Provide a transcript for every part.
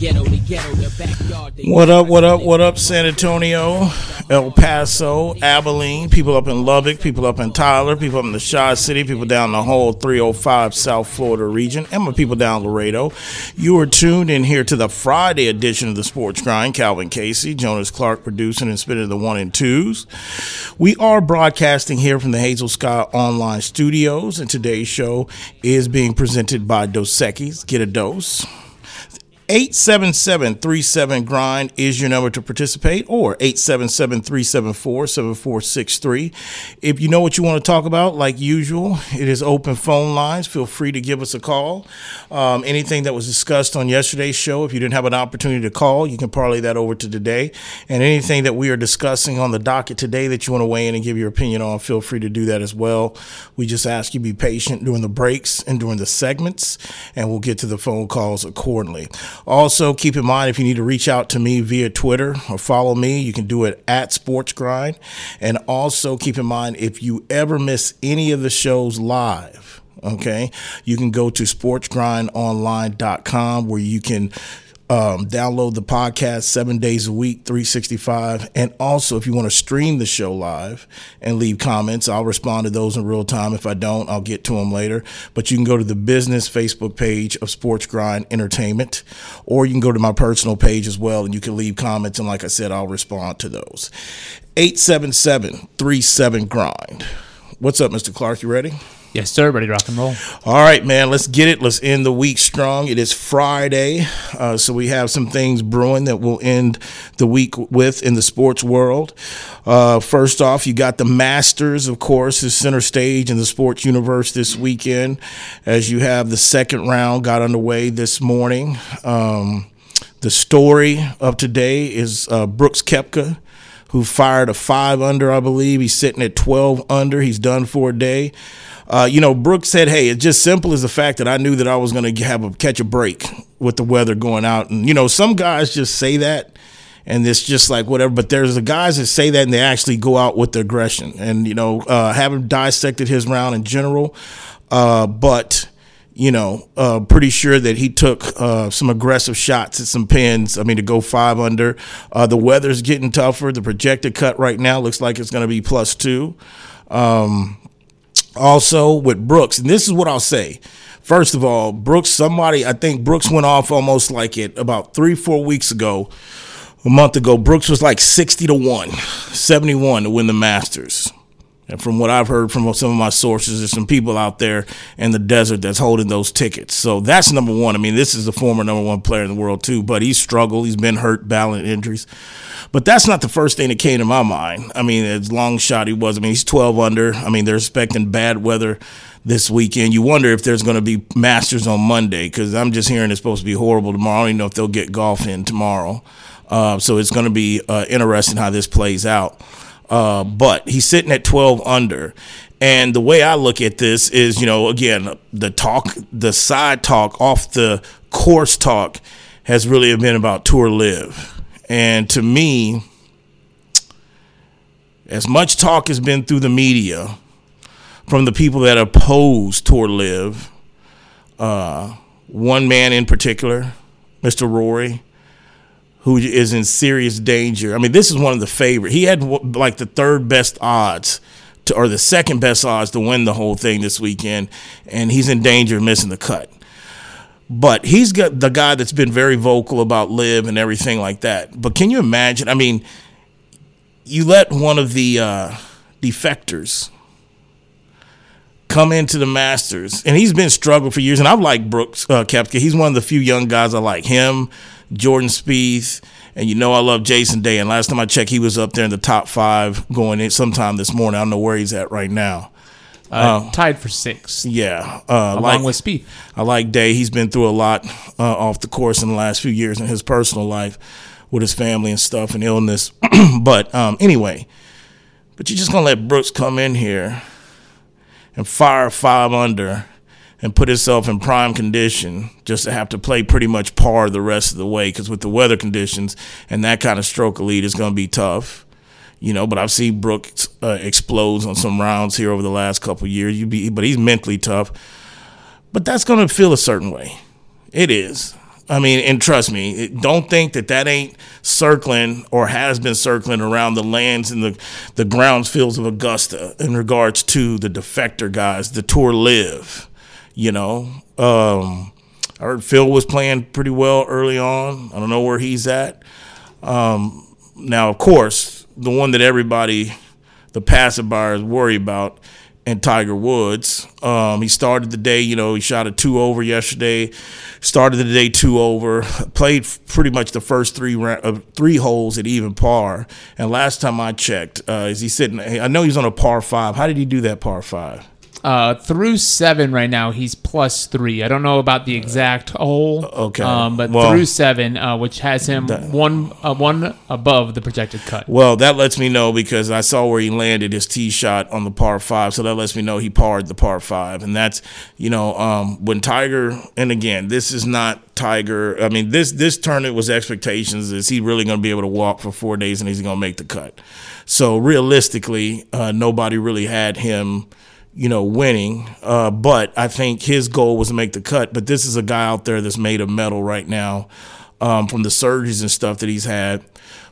ghetto to ghetto, their backyard. What up, what up, what up, San Antonio, El Paso, Abilene, people up in Lubbock, people up in Tyler, people up in the Shaw City, people down the whole 305 South Florida region, and my people down Laredo. You are tuned in here to the Friday edition of the Sports Grind. Calvin Casey, Jonas Clark producing and spinning the one and twos. We are broadcasting here from the Hazel Sky Online Studios, and today's show is being presented by Dos Equis. Get a dose. 877-37 grind is your number to participate or 877-374-7463 if you know what you want to talk about like usual it is open phone lines. Feel free to give us a call. Um, anything that was discussed on yesterday's show if you didn't have an opportunity to call you can parlay that over to today. And anything that we are discussing on the docket today that you want to weigh in and give your opinion on feel free to do that as well. We just ask you be patient during the breaks and during the segments and we'll get to the phone calls accordingly also, keep in mind if you need to reach out to me via Twitter or follow me, you can do it at Sports Grind. And also, keep in mind if you ever miss any of the shows live, okay, you can go to sportsgrindonline.com where you can um, download the podcast seven days a week, 365. And also, if you want to stream the show live and leave comments, I'll respond to those in real time. If I don't, I'll get to them later. But you can go to the business Facebook page of Sports Grind Entertainment, or you can go to my personal page as well, and you can leave comments. And like I said, I'll respond to those. 877 37 Grind. What's up, Mr. Clark? You ready? Yes, sir. Ready to rock and roll. All right, man, let's get it. Let's end the week strong. It is Friday, uh, so we have some things brewing that we'll end the week with in the sports world. Uh, first off, you got the Masters, of course, is center stage in the sports universe this weekend, as you have the second round got underway this morning. Um, the story of today is uh, Brooks Koepka who fired a five under, I believe. He's sitting at 12 under. He's done for a day. Uh, you know, Brooks said, "Hey, it's just simple as the fact that I knew that I was going to have a catch a break with the weather going out." And you know, some guys just say that, and it's just like whatever. But there's the guys that say that and they actually go out with the aggression. And you know, uh, haven't dissected his round in general, uh, but you know, uh, pretty sure that he took uh, some aggressive shots at some pins. I mean, to go five under. Uh, the weather's getting tougher. The projected cut right now looks like it's going to be plus two. Um, also with Brooks, and this is what I'll say. First of all, Brooks, somebody, I think Brooks went off almost like it about three, four weeks ago, a month ago. Brooks was like 60 to 1, 71 to win the Masters. And from what I've heard from some of my sources, there's some people out there in the desert that's holding those tickets. So that's number one. I mean, this is the former number one player in the world, too, but he's struggled. He's been hurt, battling injuries. But that's not the first thing that came to my mind. I mean, as long shot he was. I mean, he's 12 under. I mean, they're expecting bad weather this weekend. You wonder if there's going to be Masters on Monday because I'm just hearing it's supposed to be horrible tomorrow. I don't even know if they'll get golf in tomorrow. Uh, so it's going to be uh, interesting how this plays out. Uh, but he's sitting at 12 under. And the way I look at this is, you know, again, the talk, the side talk off the course talk has really been about tour LIV. And to me, as much talk has been through the media from the people that oppose tour LIV, uh, one man in particular, Mr. Rory, who is in serious danger. I mean, this is one of the favorite. He had like the third best odds to, or the second best odds to win the whole thing this weekend, and he's in danger of missing the cut. But he's got the guy that's been very vocal about LIV and everything like that. But can you imagine? I mean, you let one of the uh, defectors come into the Masters, and he's been struggling for years. And I've liked Brooks uh, Koepka. He's one of the few young guys I like. Him, Jordan Spieth, and you know I love Jason Day. And last time I checked, he was up there in the top five going in sometime this morning. I don't know where he's at right now. Uh, tied for six, Yeah, uh, along like, with Spieth. I like Day. He's been through a lot uh, off the course in the last few years in his personal life with his family and stuff and illness. but um, anyway, but you're just gonna let Brooks come in here and fire five under and put himself in prime condition just to have to play pretty much par the rest of the way. Because with the weather conditions and that kind of stroke elite is going to be tough you know but i've seen brooks uh, explodes on some rounds here over the last couple of years. You be but he's mentally tough. But that's going to feel a certain way. It is. I mean, and trust me, don't think that that ain't circling or has been circling around the lands and the the grounds fields of Augusta in regards to the defector guys, the tour LIV. You know, um, I heard Phil was playing pretty well early on. I don't know where he's at. Um, now, of course, the one that everybody, the pacifiers, worry about, and Tiger Woods. Um, he started the day, you know, he shot a two over yesterday. Started the day two over. Played pretty much the first three uh, three holes at even par. And last time I checked, uh, is he sitting? I know he's on a par five. How did he do that par five? Uh, through seven right now, he's plus three. I don't know about the exact hole. okay. Um, but Well- through seven, uh, which has him one uh, one above the projected cut. Well, that lets me know because I saw where he landed his tee shot on the par five, so that lets me know he parred the par five, and that's you know um, when Tiger. And again, this is not Tiger. I mean, this this tournament was expectations. Is he really going to be able to walk for four days and he's going to make the cut? So realistically, uh, nobody really had him. You know, winning, uh, but I think his goal was to make the cut. But this is a guy out there that's made of metal right now, um, from the surgeries and stuff that he's had.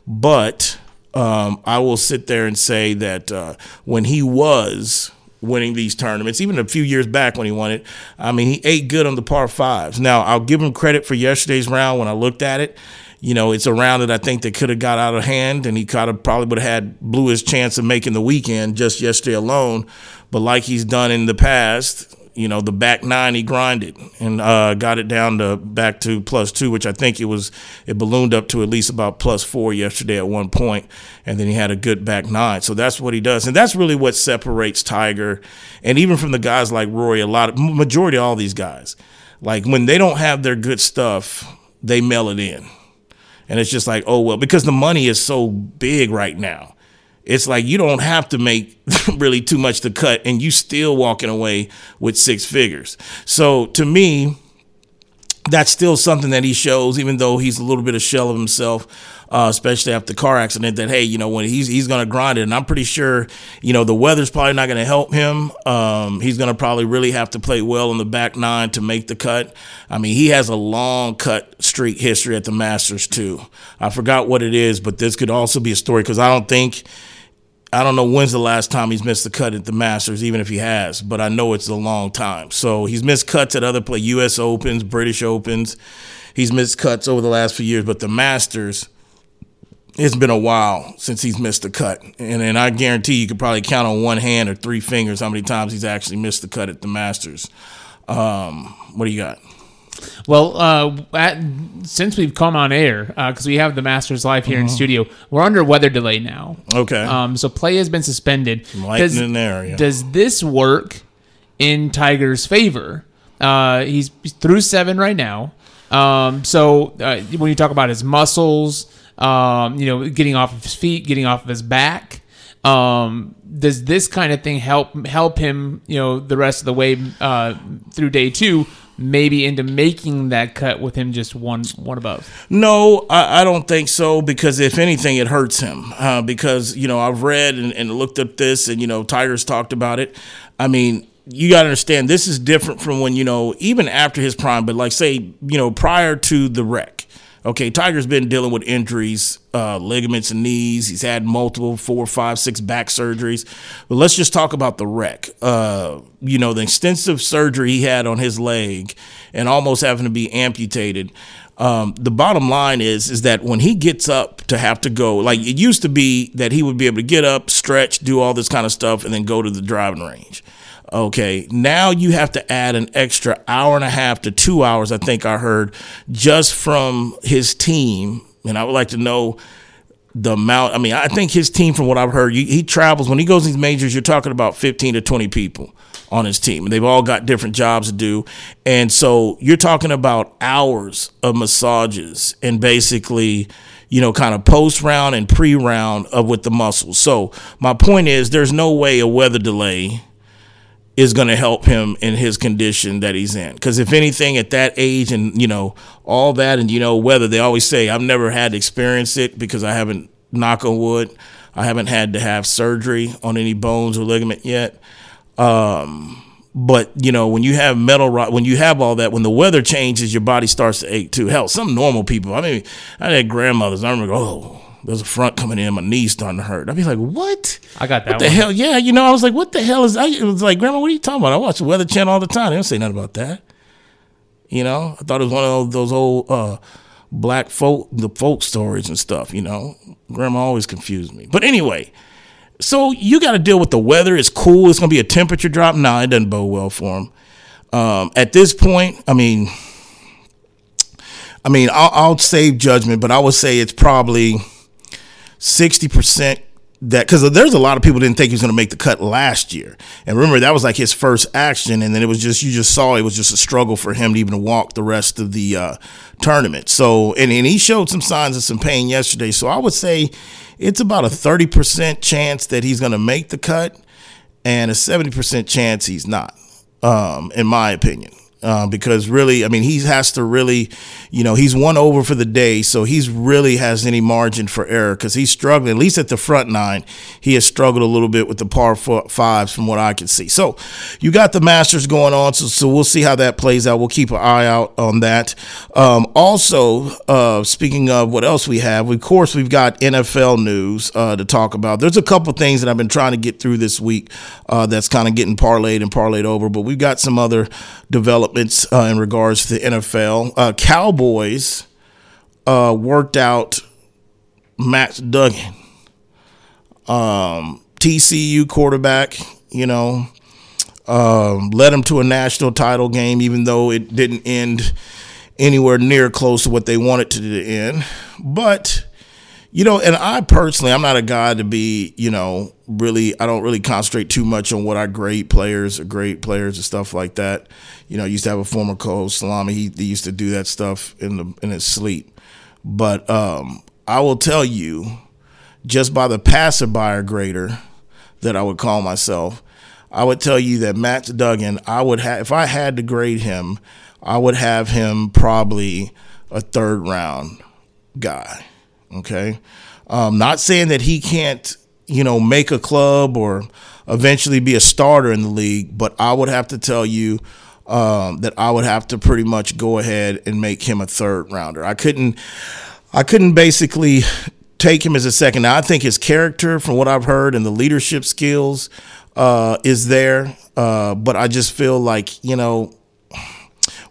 But um, I will sit there and say that uh, when he was winning these tournaments, even a few years back when he won it, I mean, he ate good on the par fives. Now, I'll give him credit for yesterday's round when I looked at it. You know, it's a round that I think that could have got out of hand, and he probably would have had blew his chance of making the weekend just yesterday alone. But like he's done in the past, you know, the back nine he grinded and uh, got it down to back to plus two, which I think it was it ballooned up to at least about plus four yesterday at one point, and then he had a good back nine. So that's what he does, and that's really what separates Tiger, and even from the guys like Rory, a lot of majority of all these guys, like when they don't have their good stuff, they mail it in, and it's just like oh well because the money is so big right now it's like you don't have to make really too much to cut and you still walking away with six figures. So to me that's still something that he shows even though he's a little bit of shell of himself uh, especially after the car accident that hey you know when he's he's going to grind it. And i'm pretty sure you know the weather's probably not going to help him. Um, he's going to probably really have to play well in the back nine to make the cut. I mean he has a long cut streak history at the masters too. I forgot what it is but this could also be a story because i don't think I don't know when's the last time he's missed the cut at the Masters, even if he has, but I know it's a long time. So he's missed cuts at other play U.S. Opens, British Opens. He's missed cuts over the last few years, but the Masters, it's been a while since he's missed a cut, and and I guarantee you could probably count on one hand or three fingers how many times he's actually missed the cut at the Masters. Um, what do you got? Well, uh, at, since we've come on air, because we have the Masters live here in studio, we're under weather delay now. Okay, Um, so play has been suspended. lightning Does, in there. Yeah. does this work in Tiger's favor? Uh, he's he's through seven right now. Um, so uh, when you talk about his muscles, um, you know, getting off of his feet, getting off of his back, um, does this kind of thing help help him? You know, the rest of the way uh, through day two, maybe into making that cut with him just one one above. No, I, I don't think so because if anything, it hurts him. Uh, because you know I've read and, and looked up this, and you know Tigers talked about it. I mean, you got to understand this is different from when you know even after his prime, but like say you know prior to the wreck. Okay, Tiger's been dealing with injuries, uh, ligaments and knees. He's had multiple four, five, six back surgeries. But let's just talk about the wreck. Uh, you know, the extensive surgery he had on his leg and almost having to be amputated. Um, the bottom line is is that when he gets up to have to go, like it used to be that he would be able to get up, stretch, do all this kind of stuff, and then go to the driving range. Okay, now you have to add an extra hour and a half to two hours, I think I heard, just from his team. And I would like to know the amount. I mean, I think his team, from what I've heard, he, travels, when he goes to these majors, you're talking about 15 to 20 people on his team. And they've all got different jobs to do. And so you're talking about hours of massages and basically you know, kind of post round and pre round of with the muscles. So my point is, there's no way a weather delay is going to help him in his condition that he's in. Because if anything, at that age and you know all that, and you know whether they always say I've never had to experience it because I haven't knock on wood, I haven't had to have surgery on any bones or ligament yet. Um, But you know, when you have metal rot, when you have all that, when the weather changes, your body starts to ache too. Hell, some normal people. I mean, I had grandmothers. I remember, oh, there's a front coming in, my knees starting to hurt. I'd be like, what? I got that What the one. hell? Yeah, you know, I was like, what the hell is? I it was like, grandma, what are you talking about? I watch the Weather Channel all the time. They don't say nothing about that. You know, I thought it was one of those, old uh, black folk, the folk stories and stuff. You know, grandma always confused me. But anyway, so you got to deal with the weather. It's cool. It's gonna be a temperature drop. Nah, it doesn't bode well for him. Um, at this point, I mean, I mean, I'll, I'll save judgment, but I would say it's probably sixty percent that because there's a lot of people didn't think he was going to make the cut last year, and remember that was like his first action, and then it was just you just saw it was just a struggle for him to even walk the rest of the uh, tournament. So and and he showed some signs of some pain yesterday. So I would say it's about a thirty percent chance that he's going to make the cut, and a seventy percent chance he's not, um, in my opinion. Uh, because really, I mean, he has to really, you know, he's one over for the day, so he's really has any margin for error because he's struggling. At least at the front nine, he has struggled a little bit with the par fives from what I can see. So you got the Masters going on, so, so we'll see how that plays out. We'll keep an eye out on that. Um, also, uh, speaking of what else we have, of course, we've got NFL news uh, to talk about. There's a couple things that I've been trying to get through this week uh, that's kind of getting parlayed and parlayed over, but we've got some other developments uh, in regards to the NFL. Uh, Cowboys uh, worked out Max Duggan, um, TCU quarterback. You know, um, led him to a national title game, even though it didn't end anywhere near close to what they wanted to end. But you know, and I personally, I'm not a guy to be, you know, really, I don't really concentrate too much on what I grade players or great players and stuff like that. You know, I used to have a former co-host, Salami. He, he used to do that stuff in the in his sleep. But um, I will tell you, just by the passerby grader that I would call myself, I would tell you that Max Duggan, I would have if I had to grade him, I would have him probably a third round guy. Okay. Um, not saying that he can't, you know, make a club or eventually be a starter in the league, but I would have to tell you um, that I would have to pretty much go ahead and make him a third rounder. I couldn't, I couldn't basically take him as a second. Now, I think his character, from what I've heard, and the leadership skills uh, is there, uh, but I just feel like you know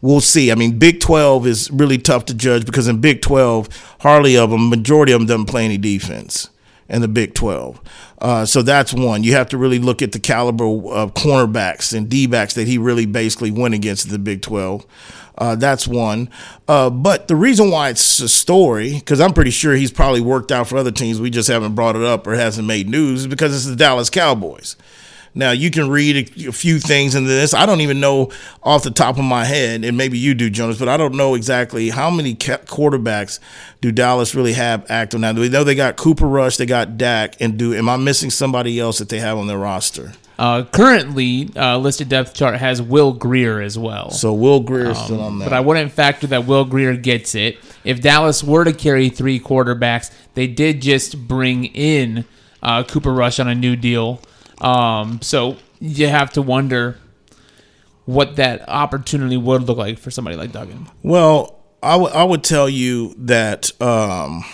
we'll see. I mean, Big 12 is really tough to judge because in Big 12, hardly of them, majority of them doesn't play any defense in the Big 12. Uh, so that's one. You have to really look at the caliber of cornerbacks and D backs that he really basically went against in the Big 12. Uh, that's one. Uh, but the reason why it's a story, because I'm pretty sure he's probably worked out for other teams, we just haven't brought it up or hasn't made news, is because it's the Dallas Cowboys. Now you can read a, a few things into this. I don't even know off the top of my head, and maybe you do, Jonas, but I don't know exactly how many ca- quarterbacks do Dallas really have active now. Do we know they got Cooper Rush, they got Dak, and do am I missing somebody else that they have on their roster? Uh, currently, uh, listed depth chart has Will Grier as well. So Will Grier is still on that. But I wouldn't factor that Will Grier gets it. If Dallas were to carry three quarterbacks, they did just bring in uh, Cooper Rush on a new deal. Um, so you have to wonder what that opportunity would look like for somebody like Duggan. Well, I would I would tell you that um,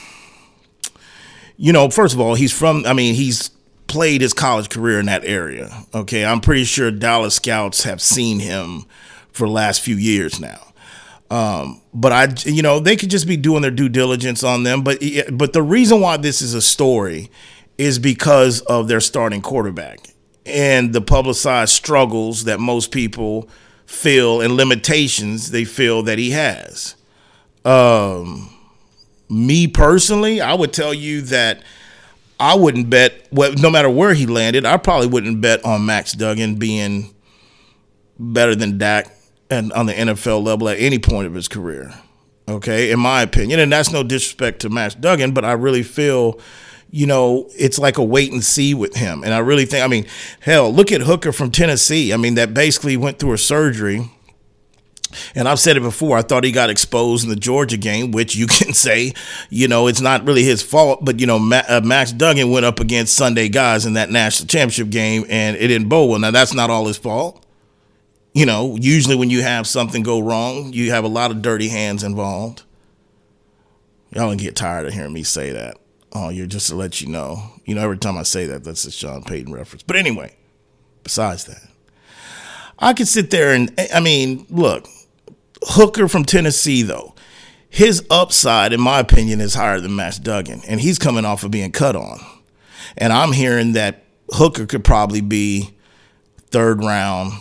you know, first of all, he's from I mean, he's played his college career in that area. Okay, I'm pretty sure Dallas scouts have seen him for the last few years now. Um, but I, you know, they could just be doing their due diligence on them. But but the reason why this is a story is because of their starting quarterback and the publicized struggles that most people feel and limitations they feel that he has. Um, me personally, I would tell you that I wouldn't bet, well, no matter where he landed, I probably wouldn't bet on Max Duggan being better than Dak and on the NFL level at any point of his career. Okay, in my opinion, and that's no disrespect to Max Duggan, but I really feel you know, it's like a wait and see with him. And I really think, I mean, hell, look at Hooker from Tennessee. I mean, that basically went through a surgery. And I've said it before. I thought he got exposed in the Georgia game, which you can say, you know, it's not really his fault. But you know, uh, Max Duggan went up against Sunday guys in that national championship game, and it didn't bowl well. Now that's not all his fault. You know, usually when you have something go wrong, you have a lot of dirty hands involved. Y'all don't get tired of hearing me say that. Oh, you're just to let you know. You know, every time I say that, that's a Sean Payton reference. But anyway, besides that, I could sit there and, I mean, look, Hooker from Tennessee, though, his upside, in my opinion, is higher than Max Duggan, and he's coming off of being cut on. And I'm hearing that Hooker could probably be third round,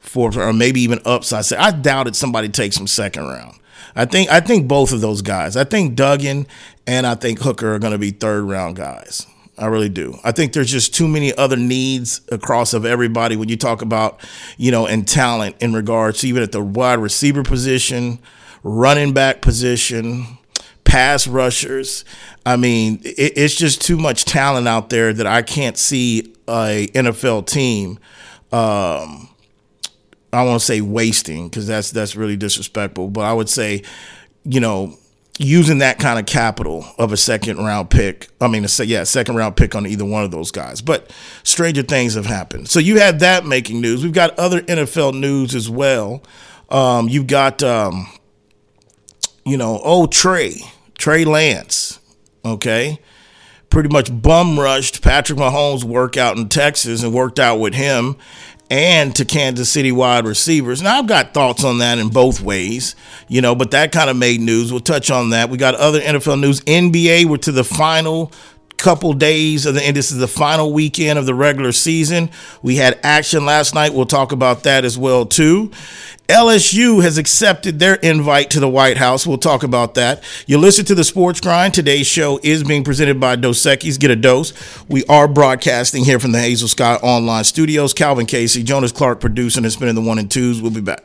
fourth, or maybe even upside. I doubted somebody takes him second round. I think I think both of those guys. I think Duggan and I think Hooker are going to be third round guys. I really do. I think there's just too many other needs across of everybody when you talk about, you know, and talent in regards to even at the wide receiver position, running back position, pass rushers. I mean, it, it's just too much talent out there that I can't see a NFL team. Um, I won't say wasting because that's that's really disrespectful, but I would say, you know, using that kind of capital of a second round pick. I mean, a, yeah, second round pick on either one of those guys. But stranger things have happened. So you have that making news. We've got other NFL news as well. Um, you've got, um, you know, oh Trey, Trey Lance. Okay. Pretty much bum rushed Patrick Mahomes' workout in Texas and worked out with him and to Kansas City wide receivers. Now, I've got thoughts on that in both ways, you know, but that kind of made news. We'll touch on that. We got other NFL news. NBA, we're to the final couple days of the and this is the final weekend of the regular season. We had action last night. We'll talk about that as well too. LSU has accepted their invite to the White House. We'll talk about that. You listen to the Sports Grind. Today's show is being presented by Dos Equis. Get a dose. We are broadcasting here from the Hazel Sky Online Studios. Calvin Casey, Jonas Clark producing and spinning the one and twos. We'll be back.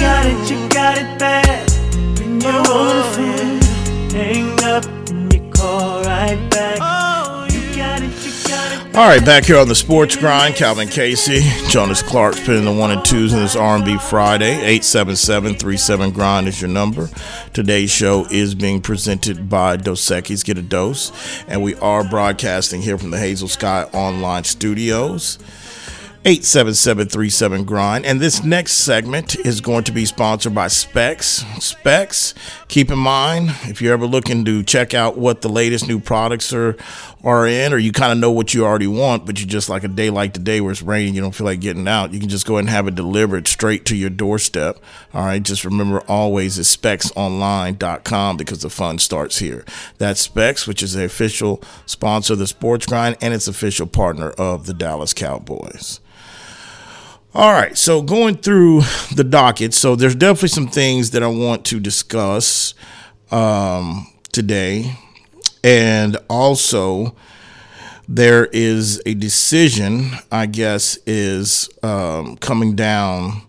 Got it, you got it bad. When you want it, hang up and you call right back. Oh, you got it, you got it. All right, back here on the Sports Grind, Calvin Casey, Jonas Clark spinning the one and twos in this R&B Friday. 877-37 Grind is your number. Today's show is being presented by Dos Equis. Get a dose, and we are broadcasting here from the Hazel Sky Online Studios. 87737 grind. And this next segment is going to be sponsored by Spec's. Spec's keep in mind if you're ever looking to check out what the latest new products are are in or you kind of know what you already want but you just like a day like today where it's raining you don't feel like getting out you can just go ahead and have it delivered straight to your doorstep. All right just remember always it's specsonline.com because the fun starts here. That's Spec's which is the official sponsor of the sports grind and its official partner of the dallas cowboys all right, so going through the docket, so there's definitely some things that I want to discuss um, today, and also there is a decision, I guess, is um, coming down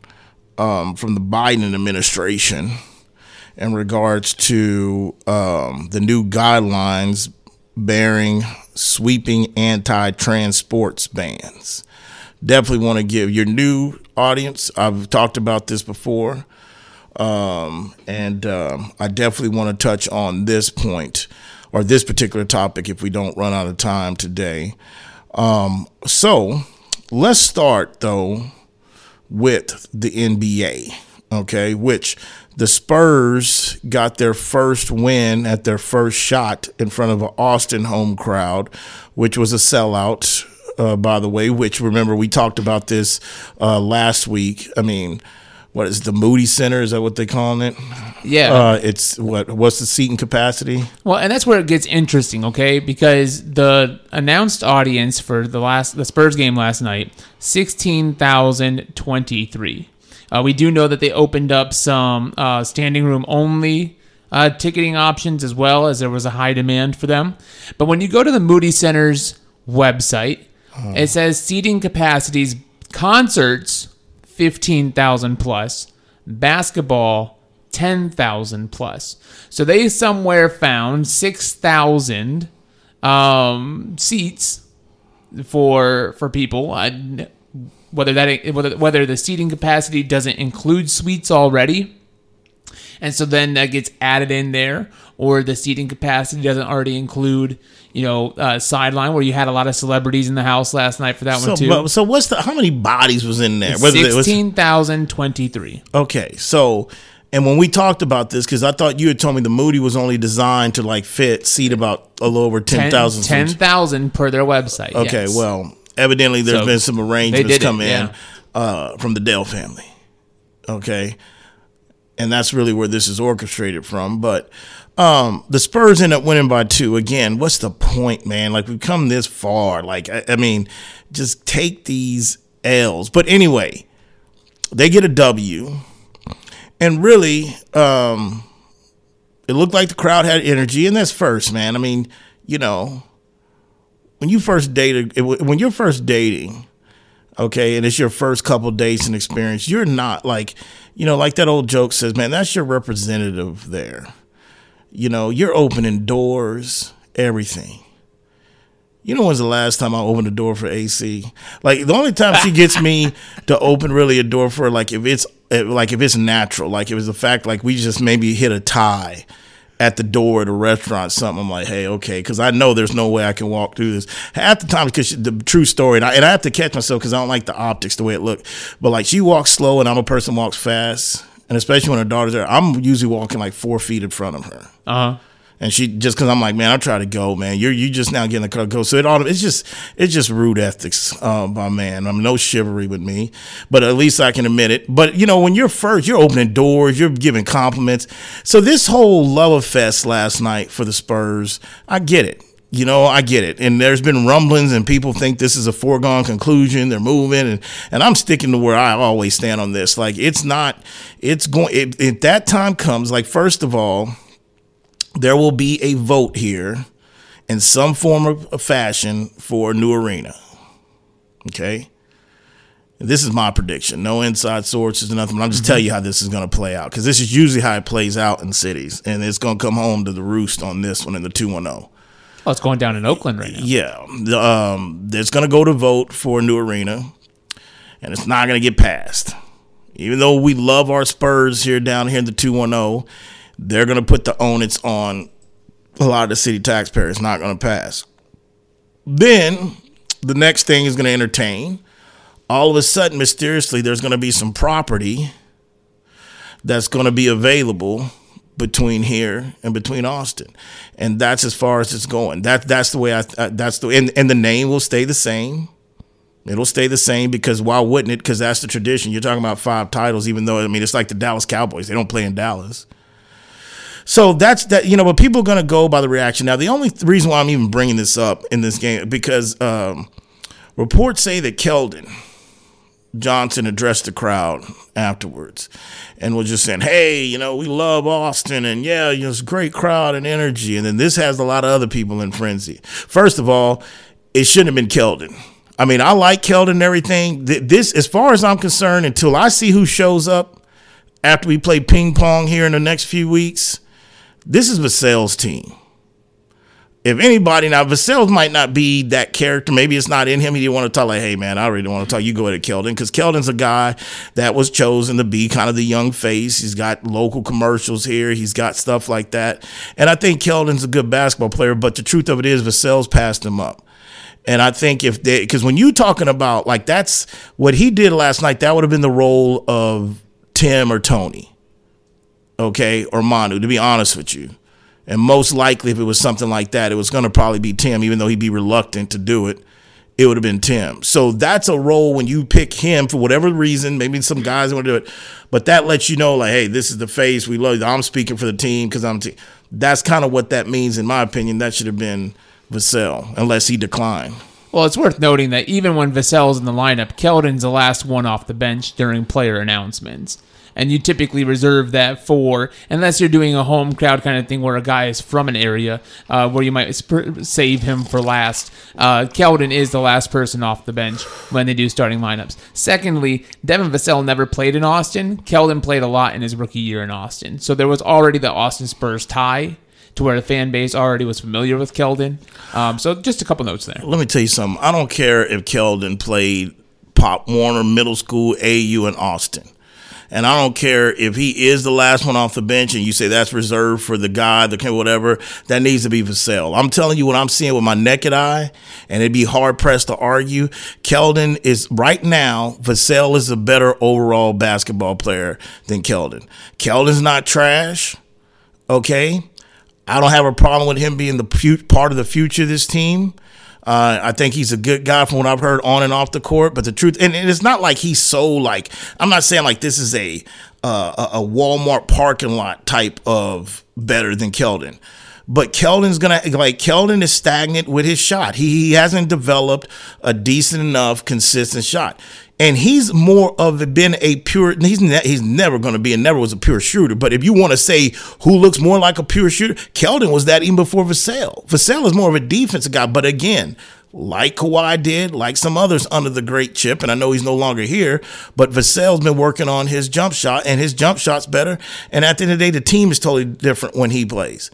um, from the Biden administration in regards to um, the new guidelines bearing sweeping anti-trans sports bans. Definitely want to give your new audience. I've talked about this before, um, and um, I definitely want to touch on this point or this particular topic if we don't run out of time today. Um, so let's start though with the NBA, okay, which the Spurs got their first win at their first shot in front of an Austin home crowd, which was a sellout, uh, by the way, which remember we talked about this uh, last week. I mean, what is the Moody Center? Is that what they calling it? Yeah. Uh, it's what? What's the seating capacity? Well, and that's where it gets interesting, okay? Because the announced audience for the last the Spurs game last night, sixteen thousand twenty three. Uh, we do know that they opened up some uh, standing room only uh, ticketing options as well, as there was a high demand for them. But when you go to the Moody Center's website, it says seating capacities, concerts fifteen thousand plus, basketball ten thousand plus. So they somewhere found six thousand um, seats for for people. I, whether that whether whether the seating capacity doesn't include suites already, and so then that gets added in there, or the seating capacity doesn't already include you know uh, sideline where you had a lot of celebrities in the house last night for that So, one too. but, so what's the? How many bodies was in there? Sixteen thousand twenty-three. Okay, so and when we talked about this, because I thought you had told me the Moody was only designed to like fit seat about a little over ten thousand. Ten thousand per their website. Okay, yes. well, evidently there's So, been some arrangements did it, come in yeah. uh, from the Dell family. Okay, and that's really where this is orchestrated from. But um, the Spurs end up winning by two. Again, what's the point, man? Like we've come this far. Like I, I mean, just take these L's. But anyway, they get a W, and really, um, it looked like the crowd had energy, and that's first, man. I mean, you know, when you first dated, when you're first dating, okay, and it's your first couple dates and experience, you're not like, you know, like that old joke says, man, that's your representative there. You know, you're opening doors, everything. You know when's the last time I opened a door for AC? Like the only time she gets me to open really a door for her, like if it's like if it's natural, like if it's a fact like we just maybe hit a tie at the door at a restaurant, something. I'm like, hey, okay, because I know there's no way I can walk through this. Half the time, because the true story, and I, and I have to catch myself because I don't like the optics the way it looked. But like she walks slow, and I'm a person walks fast, and especially when her daughter's there, I'm usually walking like four feet in front of her. Uh huh. And she just because I'm like, man, I try to go, man. You're you just now getting the car go. So it all it's just it's just rude ethics uh, by man. I'm no chivalry with me, but at least I can admit it. But you know, when you're first, you're opening doors, you're giving compliments. So this whole love fest last night for the Spurs, I get it. You know, I get it. And there's been rumblings and people think this is a foregone conclusion. They're moving and, and I'm sticking to where I always stand on this. Like it's not, it's going, it, if that time comes, like first of all, there will be a vote here in some form of fashion for a new arena. Okay. This is my prediction. No inside sources or nothing. But I'm just telling mm-hmm. you how this is going to play out because this is usually how it plays out in cities, and it's going to come home to the roost on this one in the two one zero. Oh, it's going down in Oakland right now. Yeah, um, it's going to go to vote for a new arena, and it's not going to get passed. Even though we love our Spurs here down here in the two one zero, they're going to put the onus on a lot of the city taxpayers. Not going to pass. Then the next thing is going to entertain. All of a sudden, mysteriously, there's going to be some property that's going to be available between here and between Austin, and that's as far as it's going. That that's the way I. Uh, that's the and, and the name will stay the same. It'll stay the same because why wouldn't it? Because that's the tradition. You're talking about five titles, even though I mean it's like the Dallas Cowboys. They don't play in Dallas. So that's that. You know, but people are going to go by the reaction. Now, the only th- reason why I'm even bringing this up in this game because um, reports say that Keldon Johnson addressed the crowd afterwards and was just saying, "Hey, you know, we love Austin, and yeah, you know, it's a great crowd and energy." And then this has a lot of other people in frenzy. First of all, it shouldn't have been Keldon. I mean, I like Keldon and everything. This, as far as I'm concerned, until I see who shows up after we play ping pong here in the next few weeks, this is Vassell's team. If anybody now, Vassell might not be that character. Maybe it's not in him. He didn't want to talk like, "Hey man, I really don't want to talk." You go ahead, Keldon, because Keldon's a guy that was chosen to be kind of the young face. He's got local commercials here. He's got stuff like that, and I think Keldon's a good basketball player. But the truth of it is, Vassell's passed him up. And I think if they, because when you talking about like that's what he did last night, that would have been the role of Tim or Tony, okay, or Manu. To be honest with you, and most likely if it was something like that, it was going to probably be Tim, even though he'd be reluctant to do it. It would have been Tim. So that's a role when you pick him for whatever reason. Maybe some guys want to do it, but that lets you know, like, hey, this is the face we love. I'm speaking for the team because I'm. That's kind of what that means, in my opinion. That should have been Vassell, unless he declined. Well, it's worth noting that even when Vassell's in the lineup, Keldon's the last one off the bench during player announcements. And you typically reserve that for, unless you're doing a home crowd kind of thing where a guy is from an area uh, where you might sp- save him for last. Uh, Keldon is the last person off the bench when they do starting lineups. Secondly, Devin Vassell never played in Austin. Keldon played a lot in his rookie year in Austin. So there was already the Austin Spurs tie to where the fan base already was familiar with Keldon. Um, so just a couple notes there. Let me tell you something. I don't care if Keldon played Pop Warner Middle School, AU, in Austin. And I don't care if he is the last one off the bench and you say that's reserved for the guy, the whatever, that needs to be for sale. I'm telling you what I'm seeing with my naked eye, and it'd be hard pressed to argue. Keldon is right now, Vassell is a better overall basketball player than Keldon. Keldon's not trash, okay? I don't have a problem with him being the pu- part of the future of this team. Uh, I think he's a good guy from what I've heard on and off the court. But the truth, and, and it's not like he's so like I'm not saying like this is a uh, a Walmart parking lot type of better than Keldon. But Keldon's gonna like Keldon is stagnant with his shot. He, he hasn't developed a decent enough consistent shot. And he's more of been a pure. He's ne- he's never going to be and never was a pure shooter. But if you want to say who looks more like a pure shooter, Keldon was that even before Vassell. Vassell is more of a defensive guy. But again, like Kawhi did, like some others under the great chip, and I know he's no longer here, but Vassell's been working on his jump shot, and his jump shot's better. And at the end of the day, the team is totally different when he plays.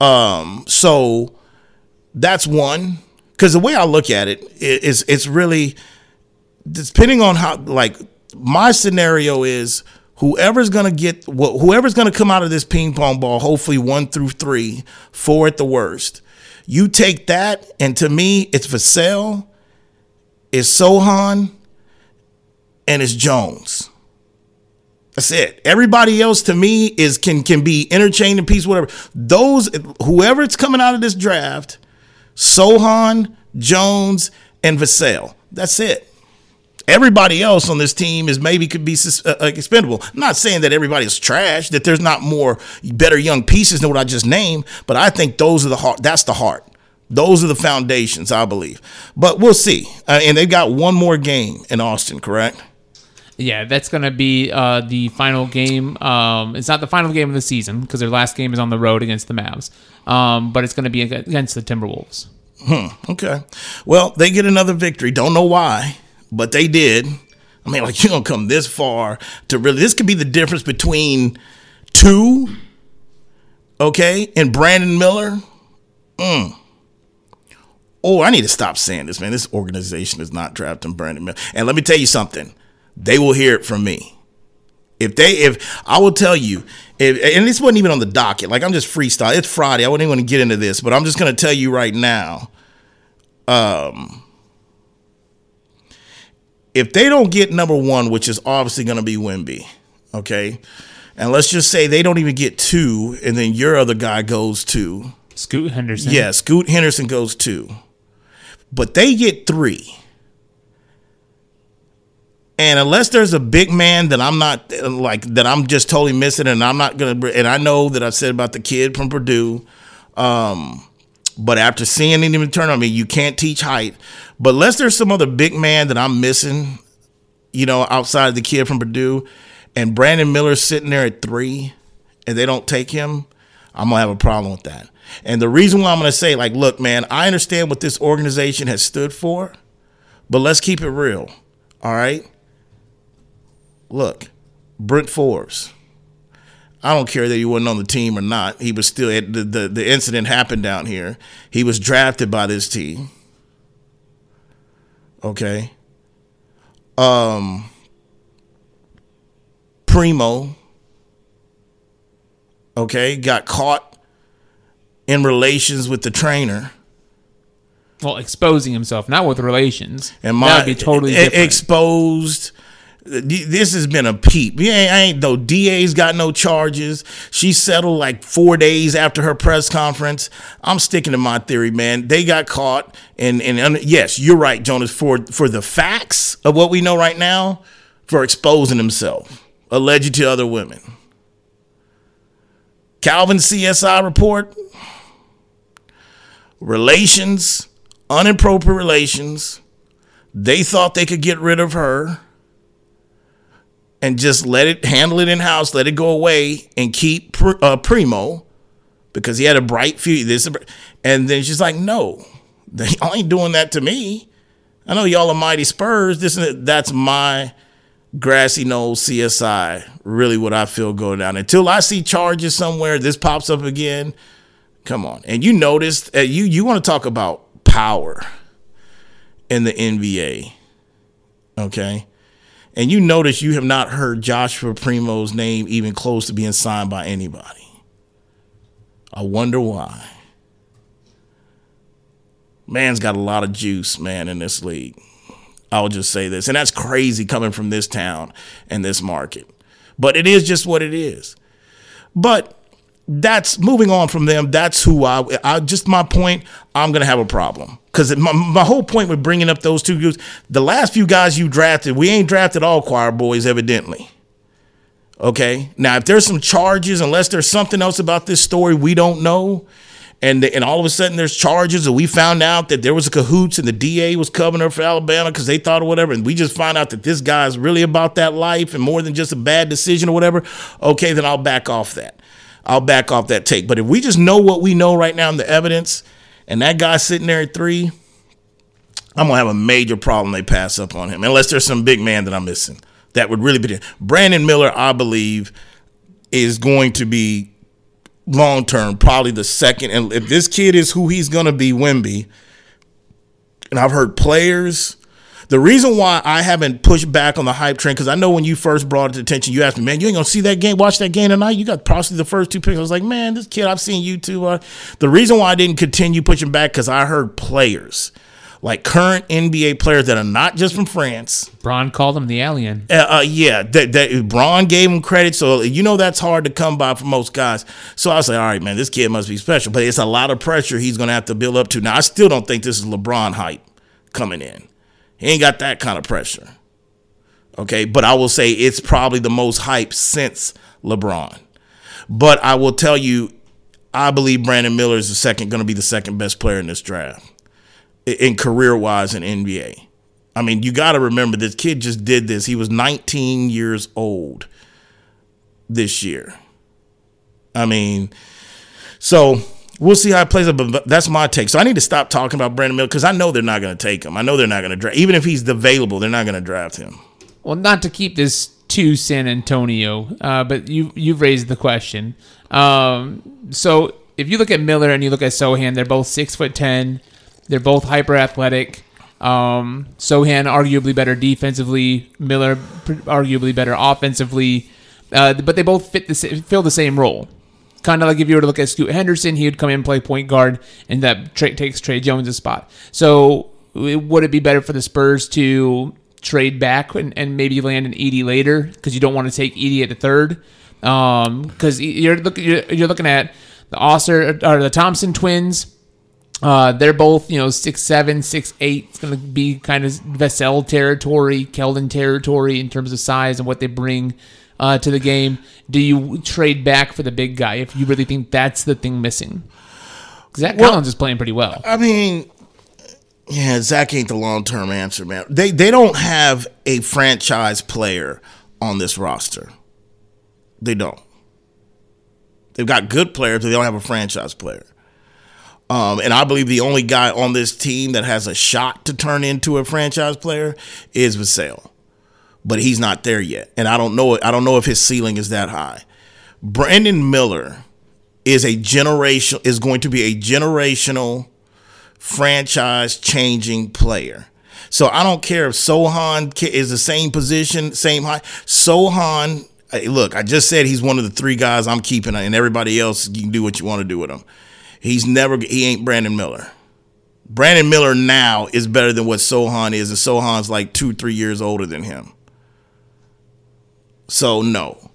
Um, so that's one. Because the way I look at it is, it's really depending on how. Like my scenario is whoever's gonna get wh- whoever's gonna come out of this ping pong ball. Hopefully one through three, four at the worst. You take that, and to me, it's Vassell, it's Sochan, and it's Jones. That's it. Everybody else to me is can can be interchanged in piece, whatever. Those whoever it's coming out of this draft, Sochan, Jones, and Vassell. That's it. Everybody else on this team is maybe could be uh, uh, expendable. I'm not saying that everybody's trash, that there's not more better young pieces than what I just named, but I think those are the heart. That's the heart. Those are the foundations, I believe. But we'll see. Uh, and they've got one more game in Austin, correct? Yeah, that's going to be uh, the final game. Um, it's not the final game of the season because their last game is on the road against the Mavs, um, but it's going to be against the Timberwolves. Okay. Well, they get another victory. Don't know why, but they did. I mean, like you don't come this far to really. This could be the difference between two, okay, and Brandon Miller. Mm. Oh, I need to stop saying this, man. This organization is not drafting Brandon Miller. And let me tell you something. They will hear it from me. If they, if I will tell you, if, and this wasn't even on the docket. Like I'm just freestyle. It's Friday. I wouldn't even want to get into this, but I'm just going to tell you right now. Um, if they don't get number one, which is obviously going to be Wemby, okay, and let's just say they don't even get two, and then your other guy goes two. Scoot Henderson. Yeah, Scoot Henderson goes two, but they get three. And unless there's a big man that I'm not like that I'm just totally missing, and I'm not gonna, and I know that I said about the kid from Purdue, um, but after seeing him turn on me, you can't teach height. But unless there's some other big man that I'm missing, you know, outside of the kid from Purdue, and Brandon Miller's sitting there at three, and they don't take him, I'm gonna have a problem with that. And the reason why I'm gonna say, like, look, man, I understand what this organization has stood for, But let's keep it real. All right. Look, Brent Forbes. I don't care that he wasn't on the team or not. He was still the, the the incident happened down here. He was drafted by this team. Okay. Um Primo okay, got caught in relations with the trainer. Well, exposing himself, not with relations. And my that would be totally different. exposed. This has been a peep. Yeah, I ain't no DA's got no charges. She settled like four days after her press conference. I'm sticking to my theory, man. They got caught, and and, and yes, you're right, Jonas. For for the facts of what we know right now, for exposing himself, alleged to other women. Calvin CSI report, relations, inappropriate relations. They thought they could get rid of her and just let it handle it in house, let it go away, and keep uh, Primo because he had a bright future. This, and then she's like, "No, they ain't doing that to me. I know y'all are mighty Spurs. This that's my grassy knoll CSI. Really, what I feel going down until I see charges somewhere. This pops up again. Come on, and you noticed uh, you you want to talk about power in the NBA, okay? And you notice you have not heard Joshua Primo's name even close to being signed by anybody. I wonder why. Man's got a lot of juice, man, in this league. I'll just say this. And that's crazy coming from this town and this market. But it is just what it is. But that's moving on from them. That's who I, I just my point. I'm going to have a problem. Because my, my whole point with bringing up those two groups, the last few guys you drafted, we ain't drafted all choir boys, evidently. Okay. Now, if there's some charges, unless there's something else about this story we don't know, and and all of a sudden there's charges, and we found out that there was a cahoots, and the DA was covering her for Alabama because they thought or whatever, and we just find out that this guy's really about that life and more than just a bad decision or whatever. Okay, then I'll back off that. I'll back off that take. But if we just know what we know right now in the evidence, and that guy sitting there at three, I'm gonna have a major problem. They pass up on him unless there's some big man that I'm missing. That would really be. Brandon Miller. I believe is going to be long term probably the second. And if this kid is who he's gonna be, Wemby, and I've heard players. The reason why I haven't pushed back on the hype train, because I know when you first brought it to attention, you asked me, man, you ain't gonna see that game, watch that game tonight. You got possibly the first two picks. I was like, man, this kid, I've seen you too. Uh, the reason why I didn't continue pushing back, because I heard players, like current NBA players that are not just from France, Bron called him the alien. uh, uh, yeah, that, that Bron gave him credit, so you know that's hard to come by for most guys. So I was like, all right, man, this kid must be special, but it's a lot of pressure he's gonna have to build up to. Now I still don't think this is LeBron hype coming in. He ain't got that kind of pressure. Okay, but I will say it's probably the most hype since LeBron. But I will tell you, I believe Brandon Miller is the second, going to be the second best player in this draft, in career wise in NBA. I mean, you got to remember this kid just did this. He was 19 years old this year. I mean, so we'll see how it plays out. But that's my take. So I need to stop talking about Brandon Miller because I know they're not going to take him. I know they're not going to draft. Even if he's available, they're not going to draft him. Well, not to keep this to San Antonio, uh, but you you've raised the question. Um, so if you look at Miller and you look at Sochan, they're both six foot ten. They're both hyper athletic. Um, Sochan arguably better defensively. Miller arguably better offensively. Uh, but they both fit the fill the same role. Kind of like if you were to look at Scoot Henderson, he would come in play point guard, and that tra- takes Tre Jones' spot. So would it be better for the Spurs to trade back and, and maybe land an Edie later because you don't want to take Edie at the third? Because you're looking you're, you're looking at the Ausar or the Thompson twins. Uh, they're both, you know, six seven, six eight. It's going to be kind of Vassell territory, Keldon territory in terms of size and what they bring uh, to the game. Do you trade back for the big guy if you really think that's the thing missing? Zach Well- Collins is playing pretty well. I mean, yeah, Zach ain't the long term answer, man. They they don't have a franchise player on this roster. They don't. They've got good players, but they don't have a franchise player. Um, and I believe the only guy on this team that has a shot to turn into a franchise player is Vassell. But he's not there yet. And I don't know I don't know if his ceiling is that high. Brandon Miller is a generation is going to be a generational franchise changing player. So I don't care if Sochan is the same position, same height. Sochan, look, I just said he's one of the three guys I'm keeping, and everybody else you can do what you want to do with him. He's never he ain't Brandon Miller. Brandon Miller now is better than what Sochan is, and Sochan's like two, three years older than him. So no.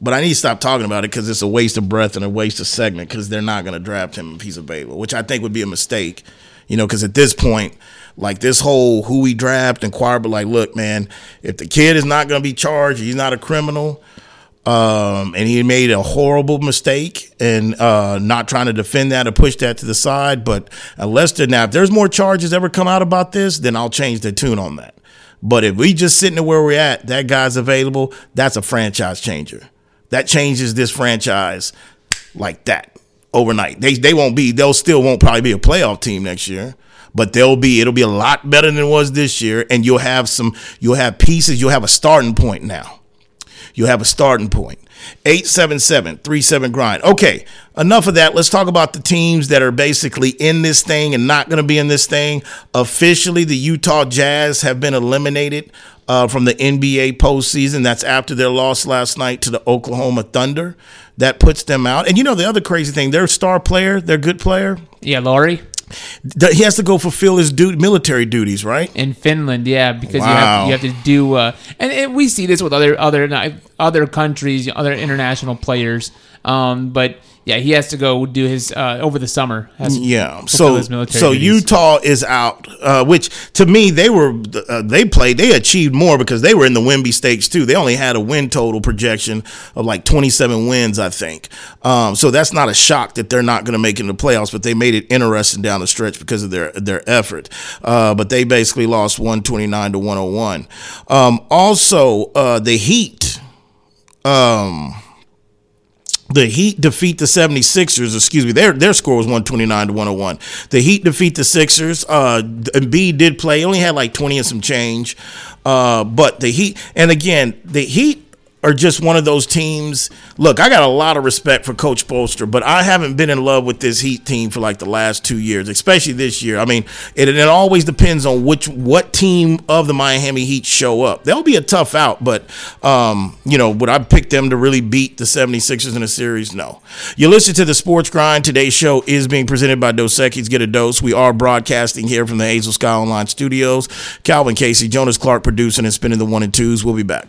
But I need to stop talking about it because it's a waste of breath and a waste of segment because they're not going to draft him if he's available, which I think would be a mistake. You know, because at this point, like this whole who we draft and choir, but like, look, man, if the kid is not going to be charged, he's not a criminal, um, and he made a horrible mistake and uh, not trying to defend that or push that to the side. But unless there, now, if there's more charges ever come out about this, then I'll change the tune on that. But if we just sitting where we're at, that guy's available, that's a franchise changer. That changes this franchise like that overnight. They they won't be. They'll still won't probably be a playoff team next year, but they'll be. It'll be a lot better than it was this year, and you'll have some. You'll have pieces. You'll have a starting point now. You'll have a starting point. 877-37 grind. Okay, enough of that. Let's talk about the teams that are basically in this thing and not going to be in this thing. Officially, the Utah Jazz have been eliminated uh, from the NBA postseason. That's after their loss last night to the Oklahoma Thunder. That puts them out. And you know the other crazy thing, their star player, their good player, Yeah, Lauri he has to go fulfill his du- military duties, right? in Finland. Yeah, because Wow. you have you have to do, uh, and, and we see this with other other other countries, other international players. Um, but yeah, he has to go do his uh, over the summer. Yeah. So his military so duties. Utah is out, uh, which to me they were uh, they played they achieved more because they were in the Wemby Stakes too. They only had a win total projection of like 27 wins, I think. Um, so that's not a shock that they're not going to make it in the playoffs, but they made it interesting down the stretch because of their their effort. Uh, but they basically lost 129 to 101. Um, also, uh, the Heat. Um, the Heat defeat the 76ers. Excuse me, their their score was 129 to 101. The Heat defeat the Sixers. Uh, Embiid did play. Only had like 20 and some change. Uh, but the Heat, and again, the Heat are just one of those teams. Look, I got a lot of respect for Coach Bolster, but I haven't been in love with this Heat team for like the last two years, especially this year. I mean, it, it always depends on which what team of the Miami Heat show up. They'll be a tough out, but um, you know, would I pick them to really beat the 76ers in a series? No. You listen to the Sports Grind. Today's show is being presented by Dos Equis. Get a dose. We are broadcasting here from the Hazel Sky Online Studios. Calvin Casey, Jonas Clark producing and spinning the one and twos. We'll be back.